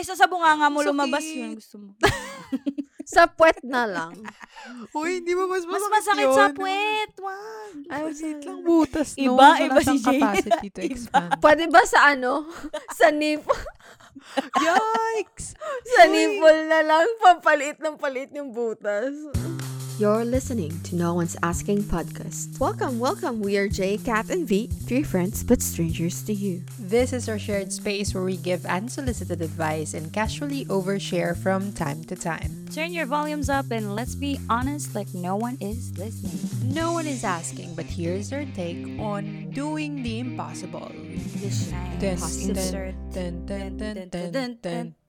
Kesa sa bunganga mo Sakit. lumabas yun. Gusto mo. Sa puwet na lang. Uy, hindi ba mas Mas masakit masakit yun? sa puwet. Wag. Ay, Maliit lang butas, no? Iba, Wala iba si capacity to Iba. expand. Pwede ba sa ano? Sa nipple? Yikes! sa nipple na lang. Pampaliit ng paliit yung butas. You're listening to No One's Asking podcast. Welcome, welcome. We are Jay, Kat, and V, three friends but strangers to you. This is our shared space where we give unsolicited advice and casually overshare from time to time. Turn your volumes up and let's be honest like no one is listening. No one is asking, but here's our take on doing the impossible. Dun, Insert.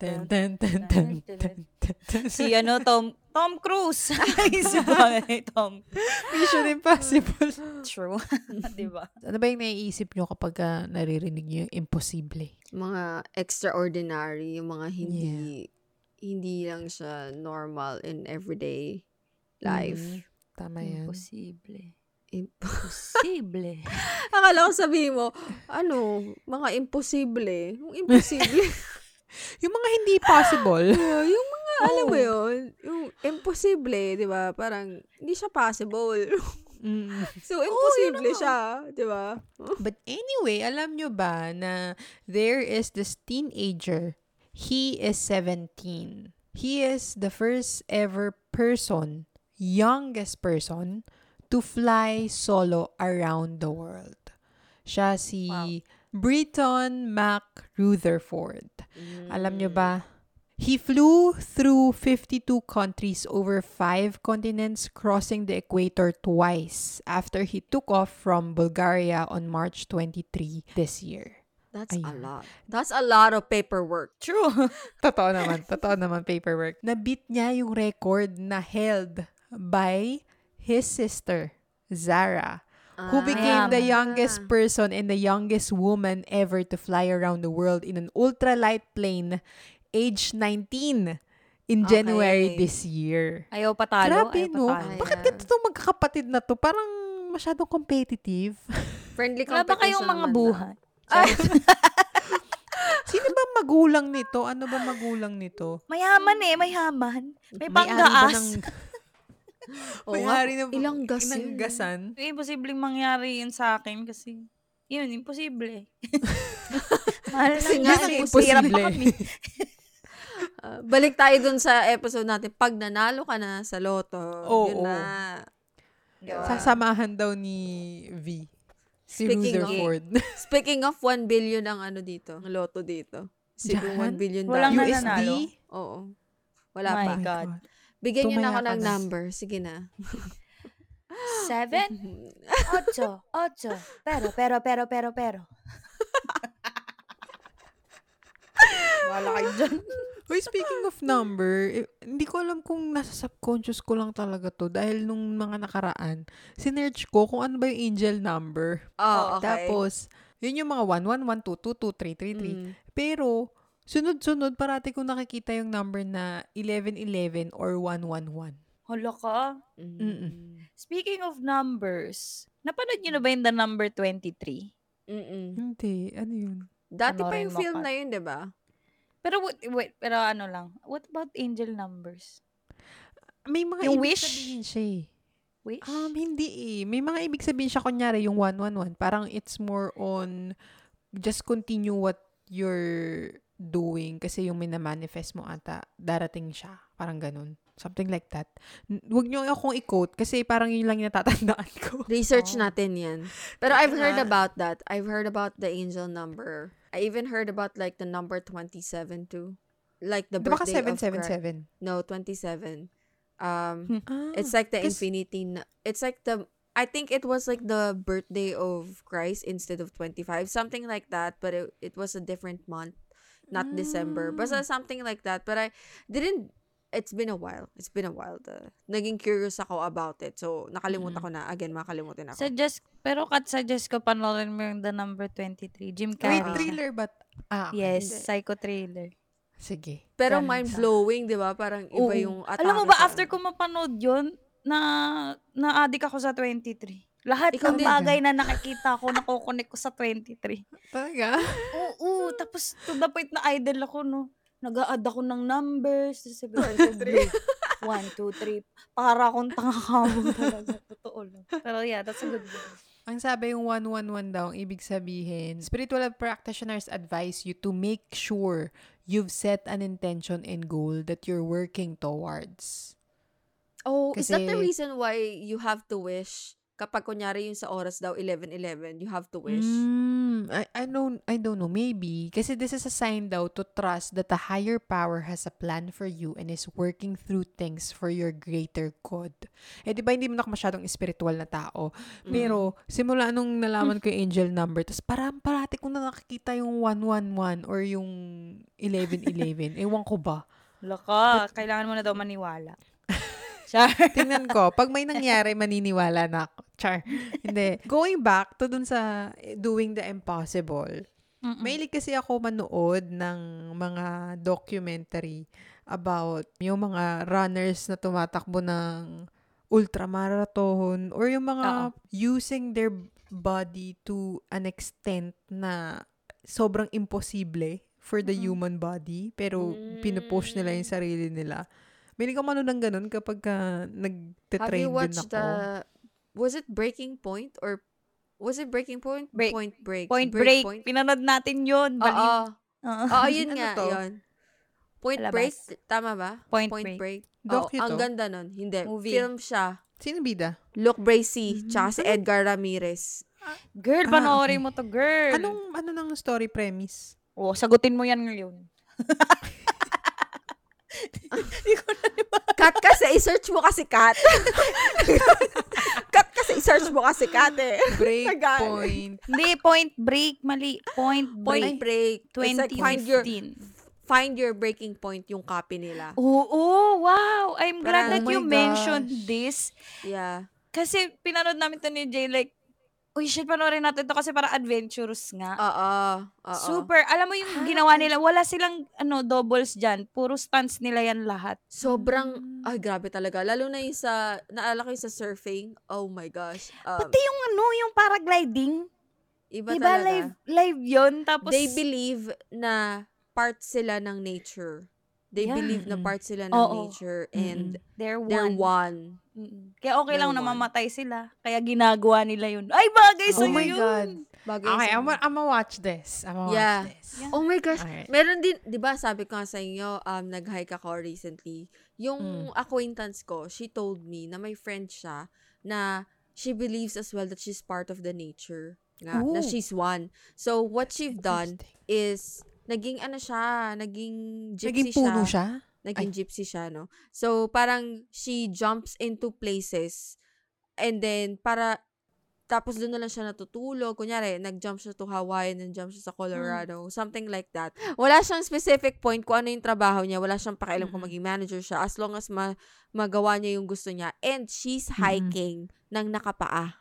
Ten, ten, ten, ten, ten, ten. Si ano, Tom, Tom Cruise. Isip ko ni Tom. Mission Impossible. True. Di ba? Ano ba yung naiisip nyo kapag uh, naririnig nyo yung imposible? Mga extraordinary, yung mga hindi, yeah. hindi lang siya normal in everyday life. Mm, tama yan. Imposible. Imposible. Akala ko sabihin mo, ano, mga imposible. Yung imposible. Yung mga hindi possible. Yeah, yung mga, alam mo yun, yung imposible, di ba? Parang, hindi siya possible. Mm. so, imposible siya, di ba? But anyway, alam nyo ba na there is this teenager. He is 17. He is the first ever person, youngest person, to fly solo around the world. Siya si Britton Mac Rutherford. Alam nyo ba? He flew through 52 countries over 5 continents, crossing the equator twice after he took off from Bulgaria on March 23 this year. That's a Ayun. lot. That's a lot of paperwork. True. Totoo naman, totoo naman paperwork. Nabit niya yung record na held by his sister, Zara, who became the youngest person and the youngest woman ever to fly around the world in an ultralight plane, age 19 in January Okay. this year. Ayaw patalo. Grabe, ayaw no? patalo. Bakit ganito itong magkakapatid na to? Parang masyadong competitive. Friendly Wala ba kayong competition mga buhay? Sino ba magulang nito? Ano ba magulang nito? Mayaman eh, mayaman. May panggaas. ng- lang. Oo nga, May-ari ng ilang gas ng yun. gasan? Eh, imposibleng mangyari yun sa akin kasi yun, imposible. Mahal Kasi lang nga, kasi, imposible. Ah, balik tayo dun sa episode natin. Pag nanalo ka na sa loto, Oo. yun na. Diba? Sasamahan daw ni V. Si Speaking of- Rutherford. Speaking of 1 billion ang ano dito, ang loto dito. Siguro Diyan? 1 billion Walang dollars. USD? nananalo. Oo. Wala My pa. God. Bigyan niyo na ako ng na. number. Sige na. Seven? Ocho. Ocho. Pero, pero, pero, pero, pero. Wala kayo dyan. Uy, speaking of number, eh, hindi ko alam kung nasa subconscious ko lang talaga to dahil nung mga nakaraan, sinerch ko kung ano ba yung angel number. Oh, okay. Tapos, yun yung mga 1, 1, 1, 2, 2, 2, 3, 3, 3. Mm. Pero, sunod-sunod, parati ko nakikita yung number na 1111 or 111. Hala ka. Mm. Speaking of numbers, napanood niyo na ba yung The Number 23? Mm-mm. Hindi, ano yun? Dati pa Panoorin yung film na yun, di ba? Pero, wait, wait, pero ano lang, what about angel numbers? May mga Yung ibig wish? sabihin siya eh. Wish? Um, hindi eh. May mga ibig sabihin siya, kunyari, yung 111. Parang it's more on just continue what you're doing kasi yung minamanifest mo ata, darating siya. Parang ganun. Something like that. Huwag niyo akong i-quote kasi parang yun lang yung natatandaan ko. Research Oh. natin yan. Pero I've heard about that. I've heard about the angel number. I even heard about like the number 27 too. Like the Di ba ka birthday of Christ. 777? No, 27. Um, Ah, it's like the infinity. It's like the. I think it was like the birthday of Christ instead of 25, something like that. But it, it was a different month, not December. Basta Ah. something like that. But I didn't. It's been a while. It's been a while. The, naging curious ako about it. So, nakalimutan ko na. Again, makalimutan ako. Suggest, pero kat suggest ko panoorin mo yung The Number 23. Jim Wait, Carrey. siya. thriller ba? Ah, okay. Yes, Hindi. psycho thriller. Sige. Pero mind-blowing, di ba? Parang iba Oo. yung atake Alam mo ba, sa- after ko mapanood yun, na, na-addict ako sa 23. Lahat Ikaw ng din. bagay na nakikita ko, nakokonek ko sa 23. Talaga? Oo, tapos to the point na idol ako, no. nag-a-add ako ng numbers. Sabi ko, Blue, one, two, three. Para akong tanga-kamo talaga. Totoo lang. Pero yeah, that's a good one. Ang sabi yung 111 daw, ang ibig sabihin, spiritual practitioners advise you to make sure you've set an intention and goal that you're working towards. Oh, is that the Kasi- reason why you have to wish? Kapag kunyari yung sa oras daw 11:11, you have to wish. Mm, I, I don't I don't know maybe kasi this is a sign daw to trust that the higher power has a plan for you and is working through things for your greater good. Eh di ba hindi mo na ako masyadong spiritual na tao. Pero simula nung nalaman ko yung angel number, tapos parang parati kong na nakikita yung 111 or yung 1111. Ewan ko ba. Laka, kailangan mo na daw maniwala. Char. Tingnan ko, pag may nangyari, maniniwala na ako. Char. Hindi. Going back to dun sa eh, doing the impossible, Mm-mm. Mahilig kasi ako manood ng mga documentary about yung mga runners na tumatakbo ng ultramarathon or yung mga using their body to an extent na sobrang imposible for the Mm-mm. human body pero Mm. pinupost nila yung sarili nila. Mahilig ako manood ng ganun kapag ka Have nagte-train you din watched ako. the Was it Breaking Point or was it Breaking Point? Break- Point Break. Point break. Point. Pinanood natin yun. Oo. Oo. Oo, yun Ano nga, to? yun. Point Palabas. Break, tama ba? Point Break. Oo, Docu ang to? ganda nun. Hindi. Movie. Film siya. Sino bida? Luke Bracey, Mhm. tsaka si Edgar Ramirez. Girl, Ah, panoorin okay. mo to, girl. Anong ano nang story premise? Oh, sagutin mo yan ngayon. Cut kasi, i-search mo kasi Kat. Cut kasi, i-search mo kasi Kat eh. Break Tagal. point. Hindi, point break. Mali. Point Point break. break. It's like find your, 2015. find your breaking point yung copy nila. Oo, wow. I'm glad Parang- that Oh you my mentioned gosh. this. Yeah. Kasi pinanood namin to ni Jay, like, uy, shit, panoorin natin to kasi para adventurous nga. Oo. Oo. Super. Alam mo yung ginawa nila, wala silang ano doubles dyan. Puro stunts nila yan lahat. Sobrang, ay grabe talaga. Lalo na yung sa, naalala ko yung sa surfing. Oh my gosh. Um, Pati yung ano, yung paragliding. iba Diba talaga. live, live yun? Tapos, They believe na part sila ng nature. They Yeah. believe na part sila ng Oo. nature and they're they're one. one. Mm-mm. Kaya okay lang They're na one. mamatay sila. Kaya ginagawa nila yun. Ay, bagay Oh sa'yo my yun. God. Bagay Okay, I'm, I'm watch this. I'm Yeah. watch this. Yeah. Oh my gosh. Alright. Meron din, di ba sabi ko nga sa inyo, um, nag-hike ako recently. Yung Mm. acquaintance ko, she told me na may friend siya na she believes as well that she's part of the nature. Nga, na she's one. So, what she's done is, naging ano siya, naging gypsy Naging puno siya? Naging gypsy siya, no? So, parang she jumps into places and then para tapos doon na lang siya natutulog. Kunyari, nag-jump siya to Hawaii, nag-jump siya sa Colorado, something like that. Wala siyang specific point kung ano yung trabaho niya. Wala siyang pakialam kung Mm-mm. maging manager siya as long as ma- magawa niya yung gusto niya. And she's hiking ng nakapaa.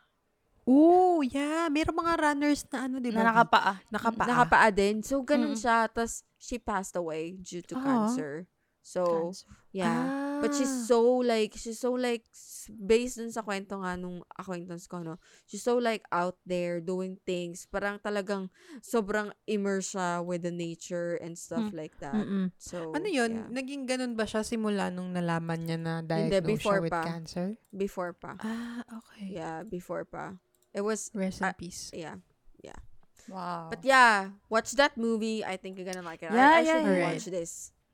Oh, yeah. Meron mga runners na ano, di ba? Na nakapaa. Nakapaa. Nakapaa din. So, ganun Mm-mm. siya. Tapos, she passed away due to Ah. cancer. So, Yeah. But she's Ah. so like, she's so like, based dun sa kwento nga nung acquaintance ko, no? She's so like out there doing things. Parang talagang sobrang immersed siya with the nature and stuff Mm. like that. Mm-mm. So, Ano yun? yeah. Naging ganun ba siya simula nung nalaman niya na diagnose before siya with pa. cancer? Before pa. Ah, okay. Yeah, before pa. It was, Rest in peace. yeah. Wow. But yeah, watch that movie. I think you're gonna like it. I- Yeah, I, yeah, should yeah. watch this.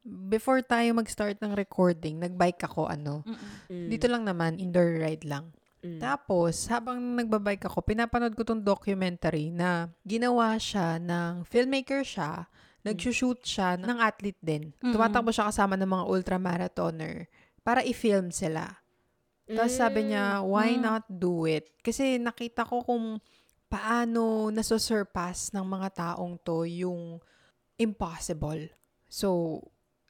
Before tayo mag-start ng recording, nagbike ako ano. Mm-mm. Mm, Dito lang naman, indoor ride lang. mm. Tapos, habang nagbabike ako, pinapanood ko tong documentary na ginawa siya ng filmmaker siya, nag-shoot siya ng athlete din. Mm-mm. Tumatakbo siya kasama ng mga ultramarathoner para i-film sila. Tapos sabi niya, why Mm. not do it? Kasi nakita ko kung paano nasosurpass ng mga taong to yung impossible. So,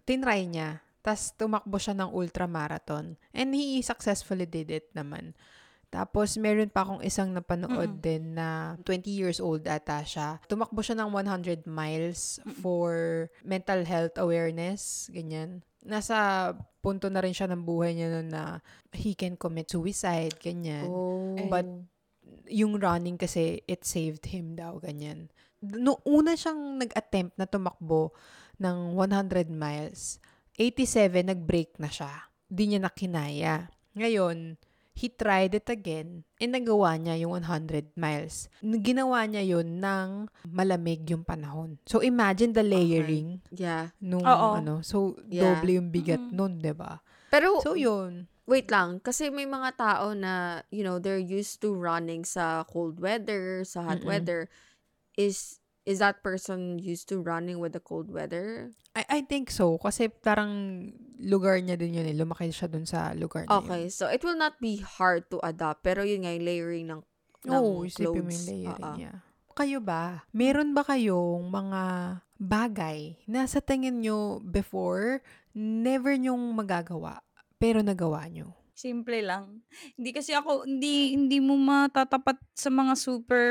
tinry niya. Tapos tumakbo siya ng ultramarathon. And he successfully did it naman. Tapos, meron pa akong isang napanood Mm-mm. din na 20 years old ata siya. Tumakbo siya ng 100 miles for mental health awareness, ganyan. Nasa punto na rin siya ng buhay niya nun na he can commit suicide, ganyan. Oh. But, yung running kasi, it saved him daw, ganyan. No, una siyang nag-attempt na tumakbo, ng 100 miles. 87, nag-break na siya. Di niya nakinaya. Ngayon, he tried it again and nagawa niya yung 100 miles. Ginawa niya yun ng malamig yung panahon. So, imagine the layering Yeah. nung Oo. ano. So, Yeah. doble yung bigat Mm. nun, 'di ba? Pero, So, yun. wait lang. Kasi may mga tao na, you know, they're used to running sa cold weather, sa hot Mm-mm. weather. Is is that person used to running with the cold weather? I, I think so. Kasi parang lugar niya din yun eh. Lumaki siya dun sa lugar na Okay, so it will not be hard to adapt. Pero yun nga, yung layering ng, yun. ng Oo, isipin mo clothes. yung layering Oo. niya. Kayo ba? Meron ba kayong mga bagay na sa tingin nyo before, never nyong magagawa, pero nagawa nyo? Simple lang. Hindi kasi ako, hindi, hindi mo matatapat sa mga super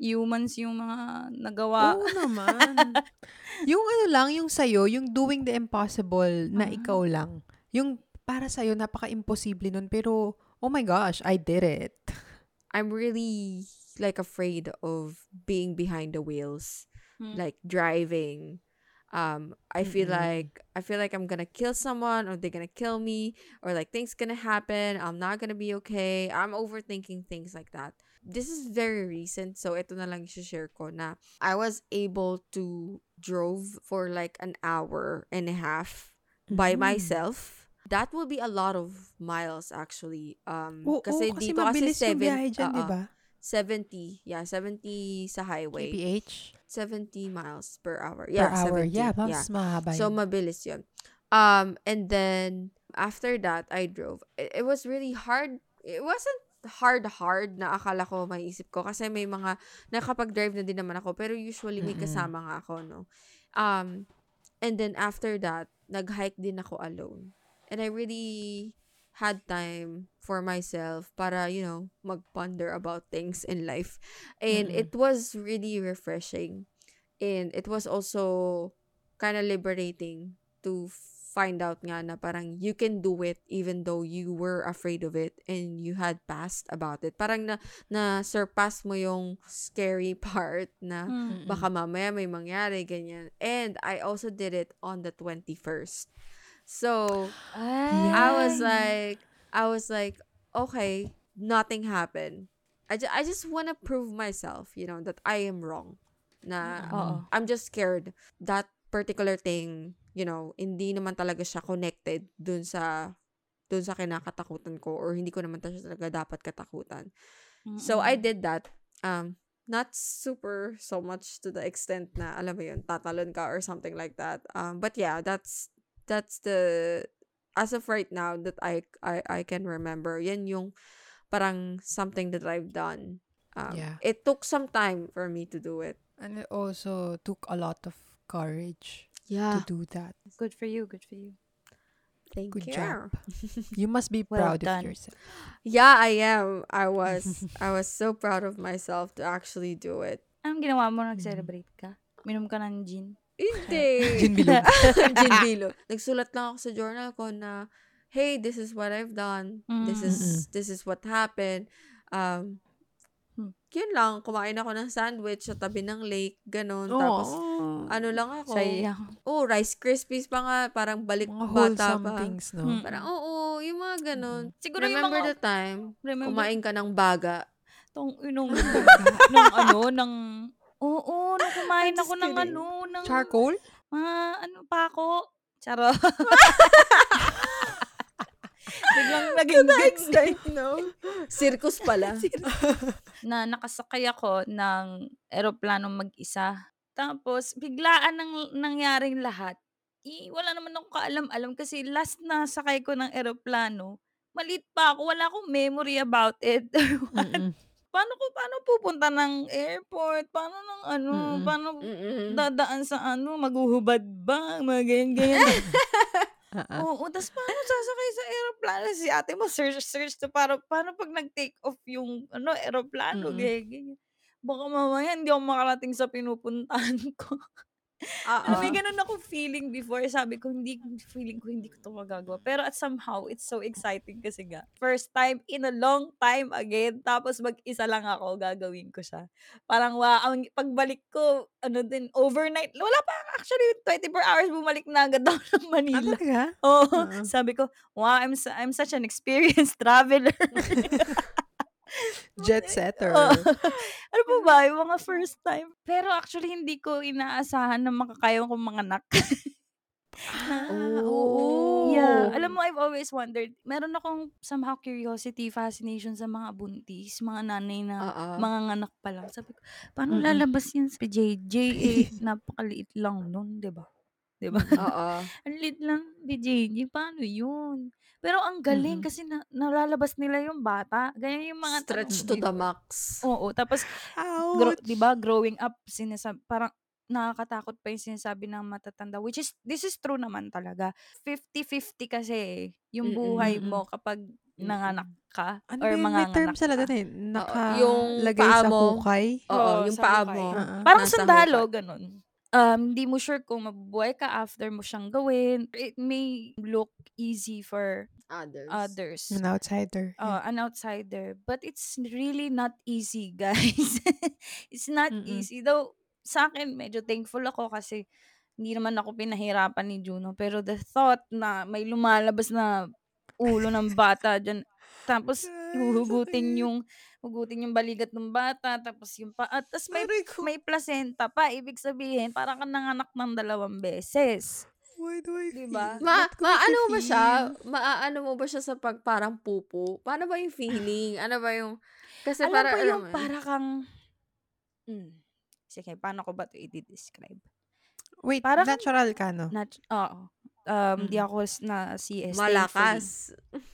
humans yung mga nagawa. Oo naman. yung ano lang, yung sa'yo, yung doing the impossible na Ah. ikaw lang. Yung para sa'yo, napaka-imposible nun, pero, oh my gosh, I did it. I'm really like afraid of being behind the wheels, Hmm. like driving. Um, I feel Mm-mm. like I feel like I'm gonna kill someone, or they're gonna kill me, or like things gonna happen. I'm not gonna be okay. I'm overthinking things like that. This is very recent, so ito na lang share ko na I was able to drove for like an hour and a half by Mm. myself. That will be a lot of miles actually. Um, Oo, kasi, kasi dito kasi mabilis seven, biyahe dyan, di oo. ba? 70. Yeah, 70 sa highway. KPH? 70 miles per hour. per Yeah, hour. 70. Yeah, mas mahaba So, mabilis yun. Um, and then, after that, I drove. It, it was really hard. It wasn't hard hard na akala ko maiisip ko. Kasi may mga nakapag-drive na din naman ako pero usually may kasama nga ako no? Um and then after that nag-hike din ako alone. And I really had time for myself para you know mag-ponder about things in life. And Mm-mm. it was really refreshing. And it was also kind of liberating to find out nga na parang you can do it even though you were afraid of it and you had passed about it. Parang na, na surpass mo yung scary part na Hmm. baka mamaya may mangyari, ganyan. And I also did it on the 21st. So, I was Ay. like, I was like, okay, nothing happened. I, ju- I just want to prove myself, you know, that I am wrong. Na Oo. I'm just scared that particular thing, you know, hindi naman talaga siya connected dun sa dun sa kinakatakutan ko or hindi ko naman talaga dapat katakutan. So I did that. Um not super so much to the extent na alam mo yun, tatalon ka or something like that. Um but yeah, that's that's the as of right now that I I I can remember. Yan yung parang something that I've done. Um, Yeah. It took some time for me to do it. And it also took a lot of courage Yeah. to do that. Good for you, good for you. Thank Good you. job. You must be Well proud done. of yourself. Yeah, I am. I was I was so proud of myself to actually do it. Anong ginawa mo? Nag-celebrate ka? Minom ka ng gin? Hindi. Gin bilog. Gin bilog. Nagsulat lang ako sa journal ko na, hey, this is what I've done. This Mm. is this is what happened. Um. Yun lang. Kumain ako ng sandwich sa tabi ng lake. Ganon. Tapos, Aw. ano lang ako. Sayang. Oh, Rice Krispies pa nga. Parang balik mga bata pa. things, no? Mm. Parang, oo, yung mga ganon. Siguro yung Remember mga- the time, Remember, kumain ka ng baga. tong, nung, ng ano, ng, oo, nung kumain ako just ng kidding. ano, ng, Charcoal? mga, ano pa ako, charo. Biglang naging extent, no? Circus pala. na nakasakay ako ng eroplanong mag-isa. Tapos, biglaan nang nangyaring lahat. Eh, wala naman ako kaalam-alam kasi last na sakay ko ng eroplano, maliit pa ako, wala akong memory about it. Mm-mm. paano ko, paano pupunta ng airport? Paano ng ano? Mm-mm. Paano Mm-mm. dadaan sa ano? Maghuhubad ba? Mga ganyan-ganyan. Ah, ah. Oo, tas paano sasakay sa eroplano? Si ate mo search search to para paano pag nag-take off yung ano eroplano, Mm. ganyan, ganyan. Baka mamaya hindi ako makarating sa pinupuntahan ko. Oo. May ganun akong feeling before. Sabi ko, hindi, feeling ko hindi ko to magagawa. Pero at somehow, it's so exciting kasi nga. First time in a long time again. Tapos mag-isa lang ako, gagawin ko siya. Parang, wow, ang pagbalik ko, ano din, overnight. Wala pa, actually, 24 hours bumalik na agad ako ng Ah, Manila. talaga? Oo. Oo. Sabi ko, wow, I'm, su- I'm such an experienced traveler. Jet setter. Oo. ano po ba, yung mga first time. Pero actually, hindi ko inaasahan na makakaya kong manganak. Ah, Oh. Yeah. Alam mo, I've always wondered, meron akong somehow curiosity, fascination sa mga buntis, mga nanay na Oo. mga nganak pa lang. Sabi ko, paano Mm-mm. lalabas yan sa JJ? Eh, napakaliit lang nun, di ba? Di ba? Oo. Ang liit lang ni JJ, paano yun? Pero ang galing Mm-mm. kasi na, nalalabas nila yung bata. Ganyan yung mga Stretch tanong to the max. Oo, tapos Grow, Ouch! 'di ba, growing up sinasab parang nakakatakot pa yung sinasabi ng matatanda which is this is true naman talaga. 50-50 kasi eh, yung buhay mo kapag nanganak ka Ano or yun? May term manganganak sila ka. eh. yung Nakalagay paa sa mo. hukay. Oo, Oo, yung sa paa hukay. mo. Oo. Parang Nasa sundalo, hukay. ganun. Um, hindi mo sure kung mabubuhay ka after mo siyang gawin. It may look easy for Others. others. An outsider. uh, Yeah. an outsider. But it's really not easy, guys. it's not Mm-mm. easy. Though, sa akin, medyo thankful ako kasi hindi naman ako pinahirapan ni Juno. Pero the thought na may lumalabas na ulo ng bata dyan, tapos huhugutin yung hugutin yung baligat ng bata, tapos yung pa, at tapos may, Aray ko. may placenta pa. Ibig sabihin, parang ka nanganak ng dalawang beses. Why do I Diba? feel? Ma, ko kasi maano mo ba siya? feel? Maaano mo ba siya sa pag parang pupo? Paano ba yung feeling? Ano ba yung... Kasi Alam parang, ko yung alam mo, para kang, mm, sige, paano ko ba ito i-describe? Wait, Para kang- natural ka, no? Nat oo. Um, di Mm. ako s- na CS, thankfully. malakas.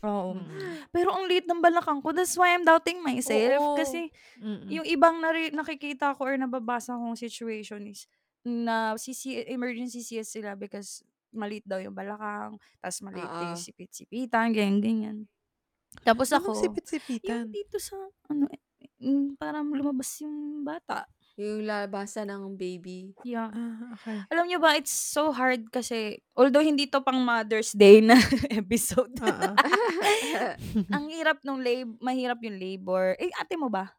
Oo. Mm. Pero ang liit ng balakang ko, that's why I'm doubting myself. Oo. Kasi Mm-mm. yung ibang nari- nakikita ko or nababasa kong situation is na CC, emergency CS sila because maliit daw yung balakang, tapos maliit Oo. yung sipit-sipitan, ganyan, ganyan. Tapos Anong ako, sipit-sipitan? yung dito sa, ano, eh, mm, parang lumabas yung bata. Yung labasan ng baby. Yeah. Ah, okay. Alam nyo ba, it's so hard kasi, although hindi to pang Mother's Day na episode, Oo. ang hirap nung lab, mahirap yung labor. Eh, ate mo ba?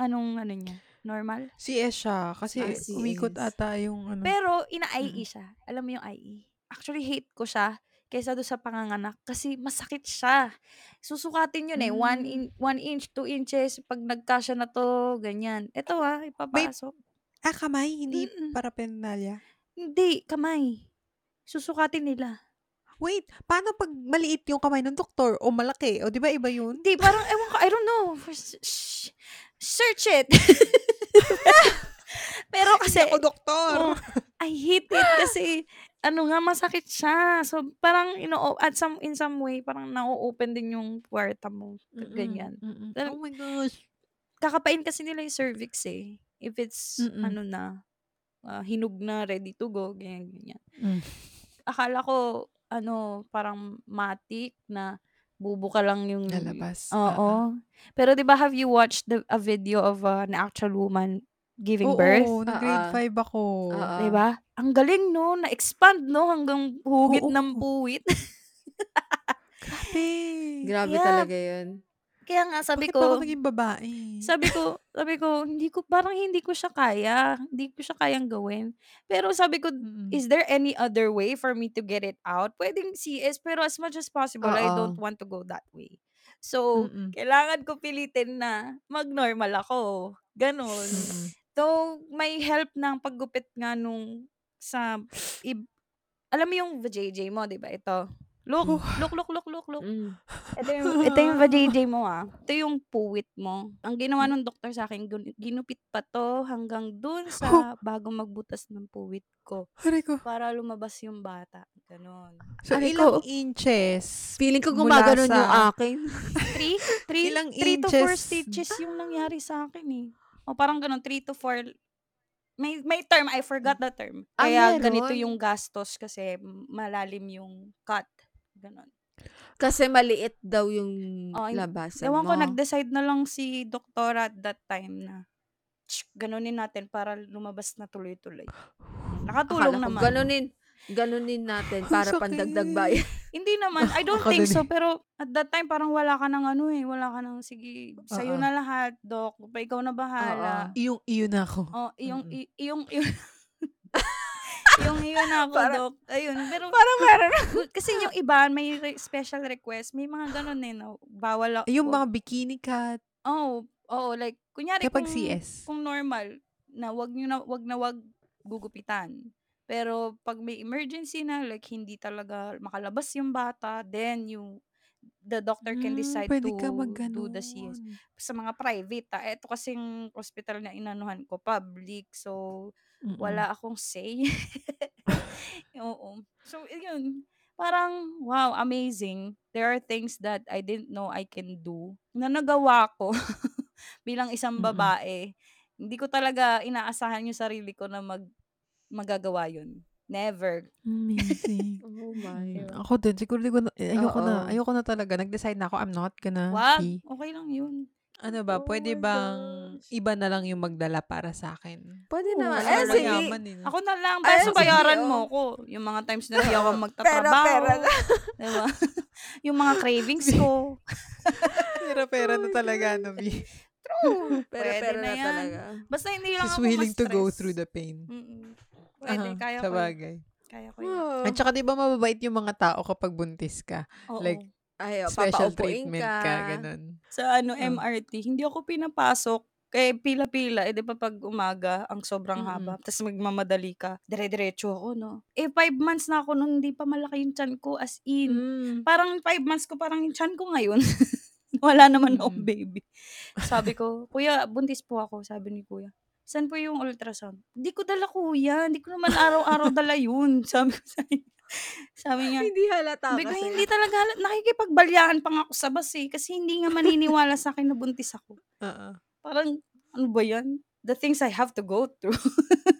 Anong, ano niya? Normal? CS siya. Kasi Ah, CS. umikot ata yung ano. Pero, ina-IE siya. Alam mo yung IE? Actually, hate ko siya kaysa doon sa panganganak kasi masakit siya. Susukatin yun eh. One, Mm. in, one inch, two inches. Pag nagkasya na to, ganyan. Ito ah, ipapasok. ah, kamay? Hindi Mm-mm. para penalya? Hindi, kamay. Susukatin nila. Wait, paano pag maliit yung kamay ng doktor o malaki? O di ba iba yun? Hindi, parang, ewan ko, I don't know. Shh, shh. search it. Pero kasi, Ako doktor. oh, I hate it kasi, ano nga, masakit siya. So, parang, you know, at some, in some way, parang na-open din yung puwerta mo. Mm-mm, Ganyan. mm-mm. Oh my gosh. Kakapain kasi nila yung cervix eh. If it's, Mm-mm. ano na, ah, hinug na, ready to go, ganyan, ganyan. Mm. Akala ko, ano, parang matik na bubuka lang yung Lalabas. Oo. Pero 'di ba have you watched the a video of uh, an actual woman giving Oo, birth? nag grade Oo. 5 ako. Oo. 'Di ba? Ang galing no, na-expand no hanggang hugit Oo. ng puwit. Grabe. Grabe Yeah. talaga yun. Kaya nga sabi Bakit ba ako ko, naging babae? sabi ko, sabi ko, hindi ko parang hindi ko siya kaya, hindi ko siya kayang gawin. Pero sabi ko, Mm-mm. is there any other way for me to get it out? Pwedeng CS, pero as much as possible, I Oo. don't want to go that way. So, Mm-mm. kailangan ko pilitin na mag-normal ako. Ganon. So, may help ng paggupit nga nung sa, ib- alam mo yung vajayjay mo, di ba? Ito. Look, look, look, look, look, look. Mm. Ito yung, ito yung vajayjay mo ah. Ito yung puwit mo. Ang ginawa ng doktor sa akin, gun- ginupit pa to hanggang dun sa bago magbutas ng puwit ko. Aray ko. Para lumabas yung bata. Ganon. So, Aray ilang ko. inches? Feeling ko Mula gumaganon sa- yung akin. Three? Three, Ilang three to four inches? stitches yung nangyari sa akin eh. O parang ganon, three to four. May, may term, I forgot the term. Ah, Kaya meron? ganito yung gastos kasi malalim yung cut. Ganon. Kasi maliit daw yung Oh, labasan Ewan mo. ko, nag-decide na lang si doktora at that time na Tsk, ganunin natin para lumabas na tuloy-tuloy. Akala Nakatulong ko naman. ganunin, ganunin natin para pandagdag bayan. Hindi naman, I don't Ako think din so, eh. pero at that time parang wala ka ng ano eh, wala ka ng sige, sa'yo Oo. na lahat, doc, pa ikaw na bahala. Iyong iyo na ako. Oh, iyong Mm. i- iyong iyong yung iyon ako, Para- doc. Ayun, pero Parang meron na. kasi yung iba may re- special request, may mga ganun eh, no? bawal ako. Yung mga bikini cat. Oh, oo, like kunyari Kapag kung CS. kung normal na wag niyo na wag na wag gugupitan. Pero pag may emergency na like hindi talaga makalabas yung bata, then you the doctor can Hmm, decide pwede to ka do the CS. mag-ganon. Sa mga private, ah, eto kasing hospital na inanuhan ko, public. So, Mm-mm. wala akong say. Oo. So, yun. Parang, wow, amazing. There are things that I didn't know I can do na nagawa ko bilang isang Mm-mm. babae. Hindi ko talaga inaasahan yung sarili ko na mag magagawa yun. Never. Amazing. Oh my. Mm, Ako din, siguro di ko na, eh, ayoko na, Oo. ayoko na talaga. Nag-decide na ako, I'm not gonna Wag. be. Okay lang yun. Ano ba, Oh pwede my bang gosh. iba na lang yung magdala para sa akin? Pwede Oo, naman. wala Eh, sige. Mayaman eh. Ako na lang. Ay, Pero sige, bayaran oh. mo ko. Yung mga times na di ako Pera, magtatrabaho. pera lang. Diba? yung mga cravings ko. Pera-pera na talaga, no, B. True. Pero, Pwede pero na na yan. talaga. Basta hindi lang She's ako willing to go ma-stress. through the pain. Mm-mm. Pwede, Aha, kaya sa ko. Kaya ko yun. Oh. At saka di ba mababait yung mga tao kapag buntis ka? Oo. like, Ay, oh, Special treatment ka. ka, ganun. sa ano, Oh. MRT, hindi ako pinapasok. Eh, pila-pila. Eh, di ba pag umaga, ang sobrang Mm-mm. haba. Tapos magmamadali ka. Dire-diretso ako, no? Eh, five months na ako nung hindi pa malaki yung chan ko. As in. Mm. Parang five months ko, parang yung chan ko ngayon. Wala naman akong Mm. baby. Sabi ko, Kuya, buntis po ako. Sabi ni Kuya. Saan po yung ultrasound? Hindi ko dala, Kuya. Hindi ko naman araw-araw dala yun. Sabi ko sa Sabi niya, Hindi halata sabi ko, kasi. hindi talaga, halat- nakikipagbalyahan pa nga ako sa bus eh. Kasi hindi nga maniniwala sa akin na buntis ako. Oo. Parang, ano ba yan? The things I have to go through.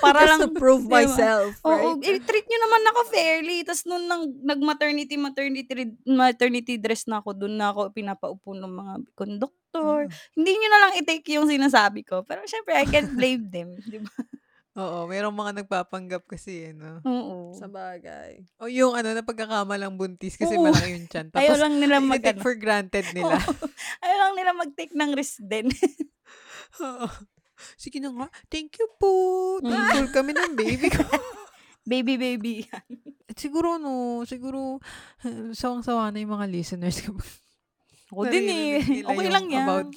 Para Just lang, to prove Diba? myself, Oo, right? eh, treat nyo naman ako fairly. Tapos nung nang, nag-maternity, maternity, maternity dress na ako, doon na ako pinapaupo ng mga conductor. Mm. Hindi nyo na lang i-take yung sinasabi ko. Pero syempre, I can't blame them. Di ba? Oo, merong mga nagpapanggap kasi, eh, no? Oo. Sa bagay. O yung ano, na pagkakamalang buntis kasi Oo. malaki yung chan. Ayaw Tapos, lang nila mag, take ano, for granted nila. Oo. Ayaw lang nila mag-take ng risk din. Oo. Sige na nga, thank you po. Mm. Thankful kami ng baby ko. baby, baby. At siguro, no, siguro, sawang-sawa na yung mga listeners ko. Ako din eh. Nila Okay yung lang yan. About,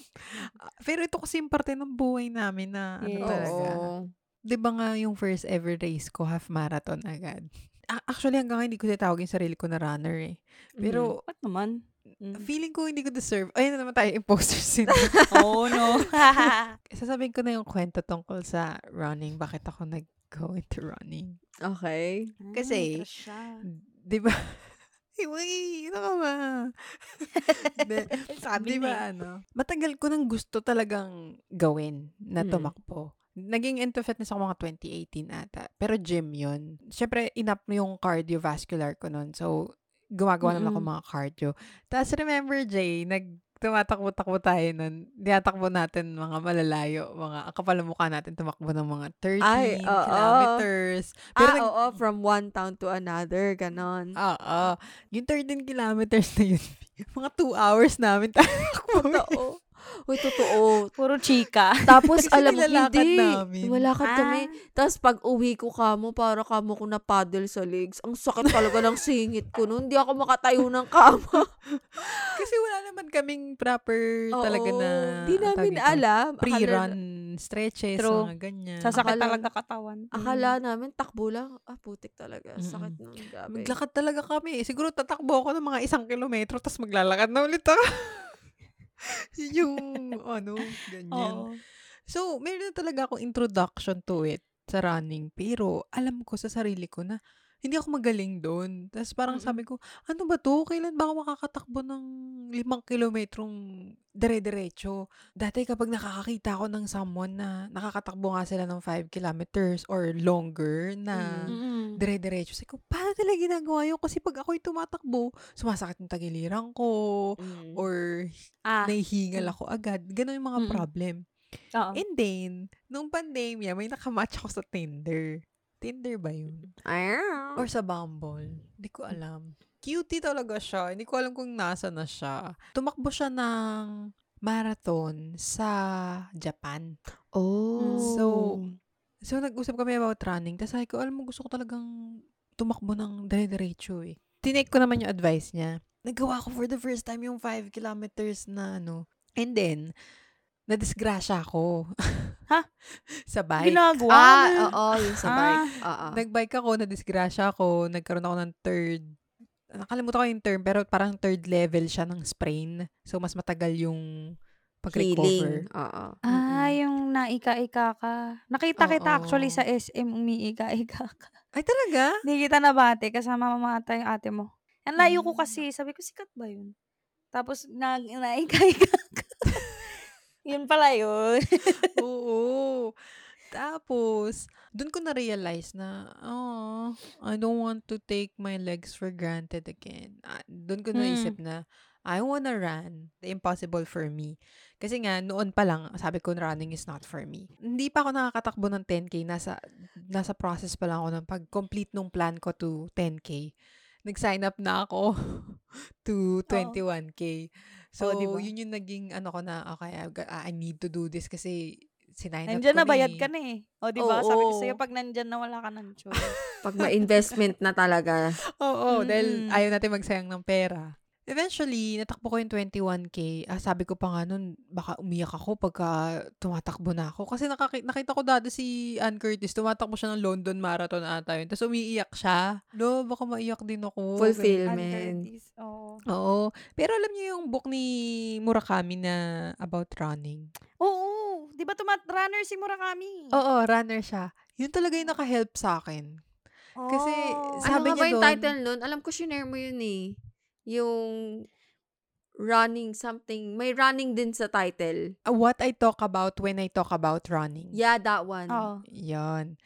Ah, pero ito kasi yung parte ng buhay namin na, ano Yes. talaga. Oo. Di ba nga yung first ever race ko, half marathon agad. A- Actually, hanggang ngayon, hindi ko tinatawag yung sarili ko na runner eh. Pero, Ba't naman? Mm. feeling ko hindi ko deserve. Ayun na naman tayo, imposter syndrome. oh no. Sasabihin ko na yung kwento tungkol sa running. Bakit ako nag-go into running. Okay. Kasi, siya. Di ba? Uy, ano ka ba? Di, Sabi di na ba eh. ano? Matagal ko nang gusto talagang gawin na Mm. tumakbo. Naging into fitness ako mga 2018 ata. Pero gym yun. Siyempre, inap yung cardiovascular ko nun. So, gumagawa naman ako Mm-mm. mga cardio. Tapos remember, Jay, nag tumatakbo-takbo tayo nun. Tinatakbo natin mga malalayo. Mga, ang kapal ng mukha natin tumakbo ng mga 13 Ay, oo. kilometers. ah, nag- oo, from one town to another, ganon. Oo. Yung 13 kilometers na yun, mga 2 hours namin tayo. Totoo. Uy, totoo. Puro chika. Tapos, Kasi alam mo, nilalakad hindi. namin. Malakad kami. Ah. Tapos, pag uwi ko kamo, para kamo ko na paddle sa legs. Ang sakit talaga ng singit ko noon. Hindi ako makatayo ng kama. Kasi wala naman kaming proper talaga na Di ang tawag namin dito, alam. pre-run stretches, True. mga ganyan. Sasakit Akala- talaga katawan. Akala, akala namin, takbo lang. Ah, putik talaga. Mm-mm. Sakit nun. Grabe. Maglakad talaga kami. Siguro tatakbo ako ng mga isang kilometro tapos maglalakad na ulit ako. Yun yung ano, ganyan. Oo. So, meron na talaga akong introduction to it sa running. Pero, alam ko sa sarili ko na hindi ako magaling doon. Tapos parang Mm-mm. sabi ko, ano ba to? Kailan ba ako makakatakbo ng limang kilometrong dire-diretso? Dati kapag nakakakita ako ng someone na nakakatakbo nga sila ng 5 kilometers or longer na Mm. Mm-mm. dire-diretso. Sabi ko, paano nila ginagawa yun? Kasi pag ako'y tumatakbo, sumasakit yung tagiliran ko Mm. or Ah. nahihingal ako agad. Ganon yung mga Mm-mm. problem. Oo. And then, nung pandemya, may nakamatch ako sa Tinder. Tinder ba yun? Or sa Bumble? Hindi ko alam. Cutie talaga siya. Hindi ko alam kung nasa na siya. Tumakbo siya ng marathon sa Japan. Oh. So, So, nag-usap kami about running. Tapos sabi ko, alam mo, gusto ko talagang tumakbo ng dire-diretso eh. Tinake ko naman yung advice niya. Nagawa ko for the first time yung 5 kilometers na ano. And then, nadisgrasya ako. Ha? sa bike. Ginagawa ah, mo. oo, yung sa bike. Oo. Nag-bike ako, nadisgrasya ako. Nagkaroon ako ng third, nakalimutan ko yung term, pero parang third level siya ng sprain. So, mas matagal yung pag-recover. Healing. Oo. Ah, yung naika-ika ka. Nakita kita Oo. actually sa SM, umiika-ika ka. Ay, talaga? Hindi kita nabate kasama mamata yung ate mo. Ang layo ko Hmm. kasi, sabi ko, sikat ba yun? Tapos, na, naika-ika ka. Yun pala yun. Oo. Tapos, dun ko na-realize na, oh, I don't want to take my legs for granted again. Ah, dun ko naisip na, I wanna run. The impossible for me. Kasi nga, noon pa lang, sabi ko, running is not for me. Hindi pa ako nakakatakbo ng 10K. Nasa, nasa process pa lang ako ng pag-complete nung plan ko to 10K. Nag-sign up na ako to 21K. So, Oh, diba? yun yung naging, ano ko na, okay, I need to do this kasi sinign up Nandyan ko na, bayad eh. ka na eh. O, di ba? Sabi ko sa'yo, pag nandyan na, wala ka ng choice. Pag may investment na talaga. Oo, dahil Mm-mm. ayaw natin magsayang ng pera. Eventually, natakbo ko yung 21K. Ah, sabi ko pa nga nun, baka umiyak ako pagka tumatakbo na ako. Kasi nakaki- nakita ko dati si Ann Curtis, tumatakbo siya ng London Marathon ata yun. Tapos umiiyak siya. Lo, baka maiyak din ako. Fulfill. Ann Amen. Curtis, oo. Oo. Pero alam niyo yung book ni Murakami na about running? Oo, di ba tumat runner si Murakami? Oo, runner siya. Yun talaga yung naka-help sa akin. kasi Oh. Sabi ano nga niya ba yung title nun? Alam ko, shinare mo yun eh. Yung running something. May running din sa title. Uh, What I talk about when I talk about running. Yeah, that one. Oo. Yan.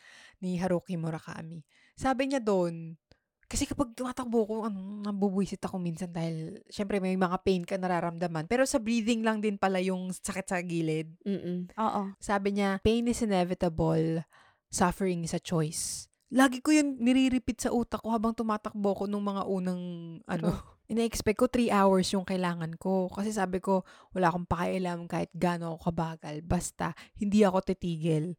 Ni Haruki Murakami. Sabi niya doon, kasi kapag tumatakbo ko, ano, nabubuisit ako minsan dahil, syempre may mga pain ka nararamdaman. Pero sa breathing lang din pala yung sakit sa gilid. Mm-mm. Oo. Sabi niya, pain is inevitable, suffering is a choice. Lagi ko yun nire-repeat sa utak ko habang tumatakbo ko nung mga unang, ano, ina-expect ko 3 hours yung kailangan ko. Kasi sabi ko, wala akong pakialam kahit gaano ako kabagal. Basta, hindi ako titigil.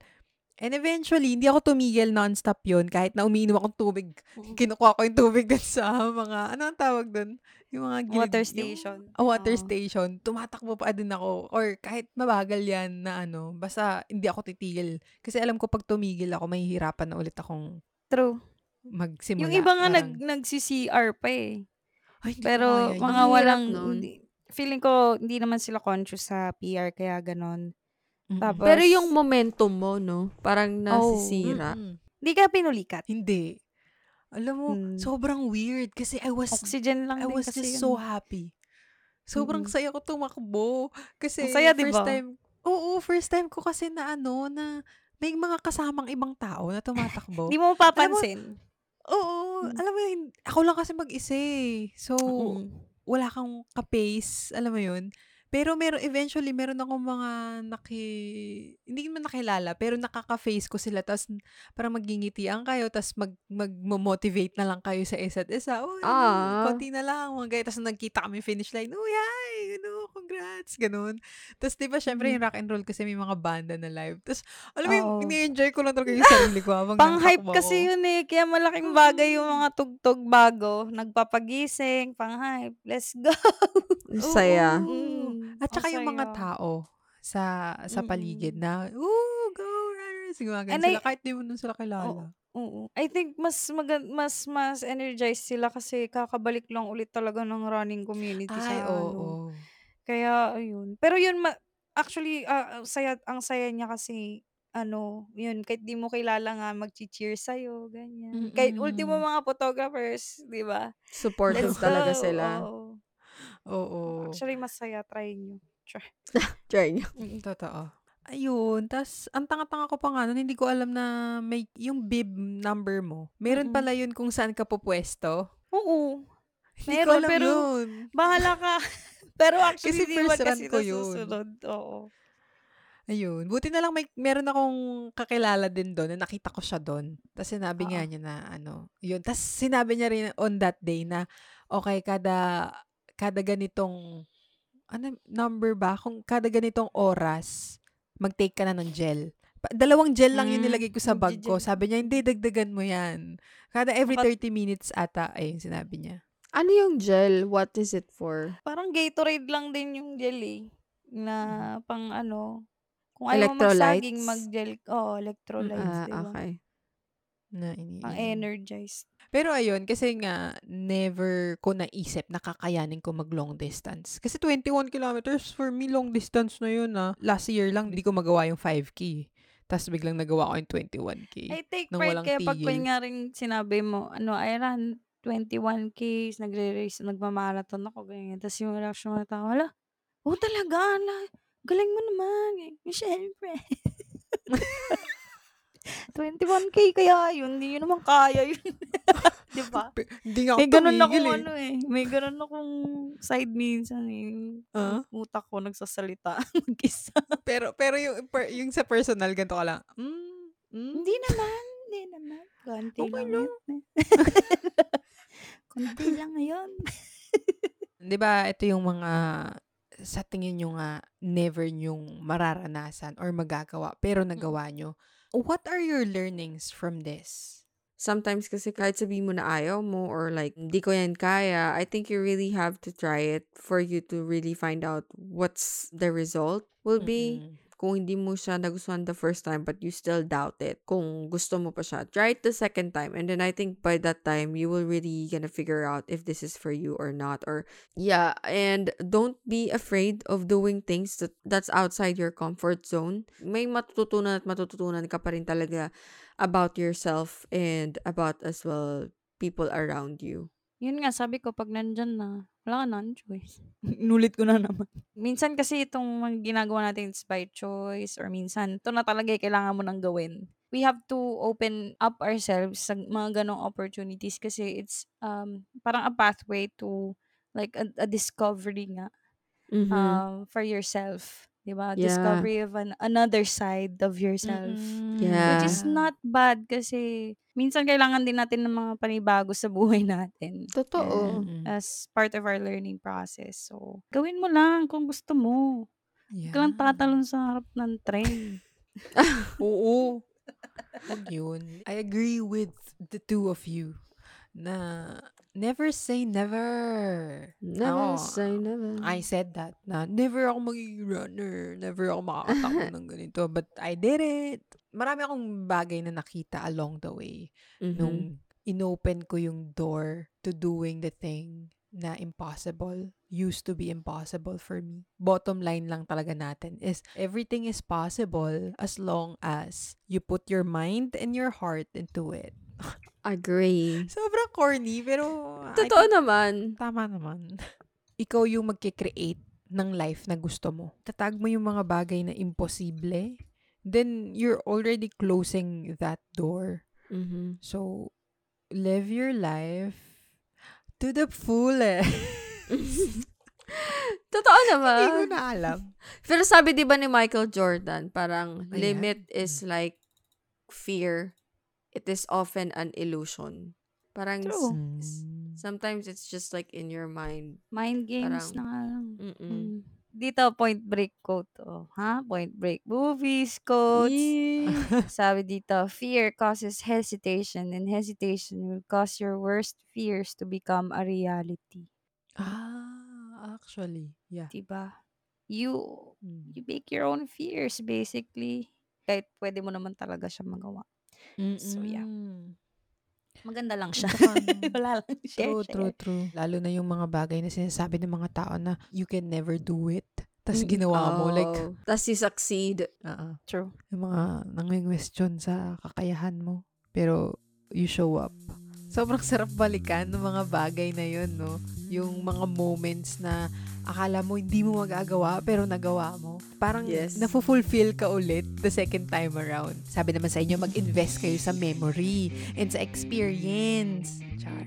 And eventually, hindi ako tumigil non-stop yun. Kahit na umiinom akong tubig. Kinukuha ko yung tubig dun sa mga, ano ang tawag dun? Yung mga gilid- Water yung- station. Oh, water Oo. station. Tumatakbo pa din ako. Or kahit mabagal yan na ano, basta hindi ako titigil. Kasi alam ko pag tumigil ako, mahihirapan na ulit akong True. magsimula. Yung iba nga nag, nag-CCR pa eh. Ay, hindi ko Pero kaya yun. mga Ang hirap walang, nun. hindi- feeling ko hindi naman sila conscious sa PR kaya ganon. Tapos, Pero yung momentum mo, no? Parang nasisira. Mm-mm. Hindi ka pinulikat. Hindi. Alam mo, Hmm. sobrang weird kasi I was Oxygen lang I din was kasi just yun. so happy. Sobrang Mm-mm. saya ko tumakbo. Kasi saya, di first ba? time, oo, first time ko kasi na ano, na may mga kasamang ibang tao na tumatakbo. Hindi mo mapapansin. Oo, Mm. alam mo yun, ako lang kasi mag-isa eh. So, wala kang ka-pace, alam mo yun. Pero meron, eventually, meron akong mga naki, hindi man nakilala, pero nakaka-face ko sila, tapos parang magingitian kayo, tapos mag, mag-motivate na lang kayo sa isa't isa. Oh, Ah. konti na lang, mga ganyan. Tapos nagkita kami finish line, uy, hi, ano, congrats, ganun. Tapos, di ba, syempre, yung rock and roll kasi may mga banda na live. Tapos, alam mo, yung Oo. ini-enjoy ko lang talaga yung sarili ko habang Pang-hype kasi yun eh. Kaya malaking bagay yung mga tugtog bago. Nagpapagising, pang-hype. Let's go. Saya. Mm, At saka ang yung mga tao sa sa paligid Mm-mm. na, ooh, go runners! Gumagano And sila I- kahit di mo nun sila kilala. Oo. I think mas magan mas mas energized sila kasi kakabalik lang ulit talaga ng running community Ay, sa oo. ano. Kaya ayun. Pero yun ma- actually ah, saya ang saya niya kasi ano, yun kahit di mo kilala nga mag-cheer sa ganyan. Kahit ultimo Mm-mm. mga photographers, 'di ba? Supportive Let's talaga go. sila. Oo. Oo. Actually masaya try niyo. Try. Try nyo. Mm. Totoo. Ayun. tas ang tanga-tanga ko pa nga nun, hindi ko alam na may, yung bib number mo, meron pala yun kung saan ka pupwesto. Oo. Hindi ko Meron, alam pero yun. Bahala ka. pero actually Kasi di first run kasi ko yun. nasusunod. Oo. Ayun. Buti na lang may meron akong kakilala din do'n na nakita ko siya do'n. Tapos sinabi nga Oo. niya na ano, yun. Tapos sinabi niya rin on that day na, okey kada kada ganitong ano, number ba? Kung kada ganitong oras, mag-take ka na ng gel. Pa dalawang gel lang yung Hmm, nilagay ko sa bag ko. Sabi niya, "Hindi, dagdagan mo 'yan." Kada every Baka 30 minutes ata, ayun sinabi niya. Ano yung gel? What is it for? Parang Gatorade lang din yung gel, eh, na Mhm. pang ano, kung ayaw mo mag-saging, Electrolytes? mag-gel oo, electrolytes, 'di ah, ba? okey. Na Pang iniinom. energize. Pero ayun, kasi nga never ko naisip na kakayanin ko mag-long distance. Kasi 21 kilometers for me long distance na yun, ah. Last year lang di ko magawa yung 5K. Ta's biglang nagawa ko yung 21K I take nang pride walang kaya 'pag tigil. kunyaring sinabi mo ano, "I ran 21Ks, nagre-race, nagma-marathon ako," ganyan. Ta's yung reaksyon ng tao, "Hala, oh talaga? Hala, galing mo naman." Eh, siyempre. 21K kaya yun, hindi niyo naman kaya yun. 'Di ba? Pe hindi nga ako May gano'n tumigil, akong eh. ano, eh, may gano'n akong side minsan, eh, Ah? yung utak ko nagsasalita mag-isa. Pero pero yung per yung sa personal ganito ka lang, "Hmm, hmm." Hindi naman, hindi naman. Konti Okey lang lang. yun, eh. Konti lang yun. 'Di ba ito yung mga sa tingin niyo nga never niyong mararanasan or magagawa pero Mm. nagawa niyo. What are your learnings from this? Sometimes kasi kahit sabihin mo na ayaw mo or like, "Hindi ko 'yan kaya," I think you really have to try it for you to really find out what's the result will be. Mm. Kung hindi mo siya nagustuhan the first time but you still doubt it, kung gusto mo pa siya, try it the second time and then I think by that time, you will really gonna figure out if this is for you or not or yeah, and don't be afraid of doing things that that's outside your comfort zone. May matututunan at matututunan ka pa rin talaga about yourself and about as well people around you. Yun nga sabi ko 'pag nandiyan na, wala ka ng choice. Inulit ko na naman. Minsan kasi itong mga ginagawa natin it's by choice or minsan ito na talaga yung kailangan mo ng gawin. We have to open up ourselves sa mga gano'ng opportunities kasi it's, um, parang a pathway to like a a discovery nga, Mhm. um, for yourself, 'di ba? Yeah. Discovery of an another side of yourself. Mm, Yeah. Which is yeah. not bad kasi minsan kailangan din natin ng mga panibago sa buhay natin Totoo. Mm. and as part of our learning process. So, gawin mo lang kung gusto mo. Huwag ka lang Yeah. tatalon sa harap ng train. Oo. Wag yun. I agree with the two of you na never say never. Never Ako, say never. I said that na never ako magiging runner. Never ako makakatakbo ng ganito. But I did it. Marami akong bagay na nakita along the way Mhm. nung inopen ko yung door to doing the thing na impossible used to be impossible for me. Bottom line lang talaga natin is everything is possible as long as you put your mind and your heart into it. Agree. Sobrang corny pero Totoo think naman. tama naman. Ikaw yung magkikreate ng life na gusto mo. Tatag mo yung mga bagay na imposible, then you're already closing that door. Mhm. So, live your life to the fullest. Totoo Hindi ko naman. na alam. Pero sabi 'di ba ni Michael Jordan, parang Ayan. limit is like fear. It is often an illusion. Parang True. s- Mm. sometimes it's just like in your mind. Mind games Parang na nga lang. mm. Mm. Dito, Point Break quote. Oh, ha? Point Break movies, quotes. Yeah. Sabi dito, fear causes hesitation and hesitation will cause your worst fears to become a reality. ah, actually, yeah. Diba? You, Mm. you make your own fears basically. Kahit pwede mo naman talaga siya magawa. So, yeah. Mm-mm. Maganda lang siya. Wala lang. Share, True, true, share. true. Lalo na yung mga bagay na sinasabi ng mga tao na you can never do it. Tapos ginawa mo, like, Oh. Tapos you succeed. uh True. yung mga nangwing-question sa kakayahan mo. Pero, you show up. Sobrang sarap balikan ng mga bagay na yun, no? Yung mga moments na akala mo hindi mo magagawa, pero nagawa mo. Parang Yes. nafulfill ka ulit the second time around. Sabi naman sa inyo, mag-invest kayo sa memory and sa experience. Char.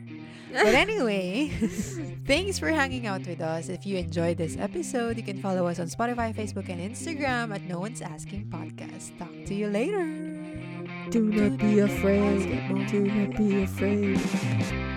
But anyway, thanks for hanging out with us. If you enjoyed this episode, you can follow us on Spotify, Facebook, and Instagram at No One's Asking Podcast. Talk to you later. Do not be afraid. Do not be afraid.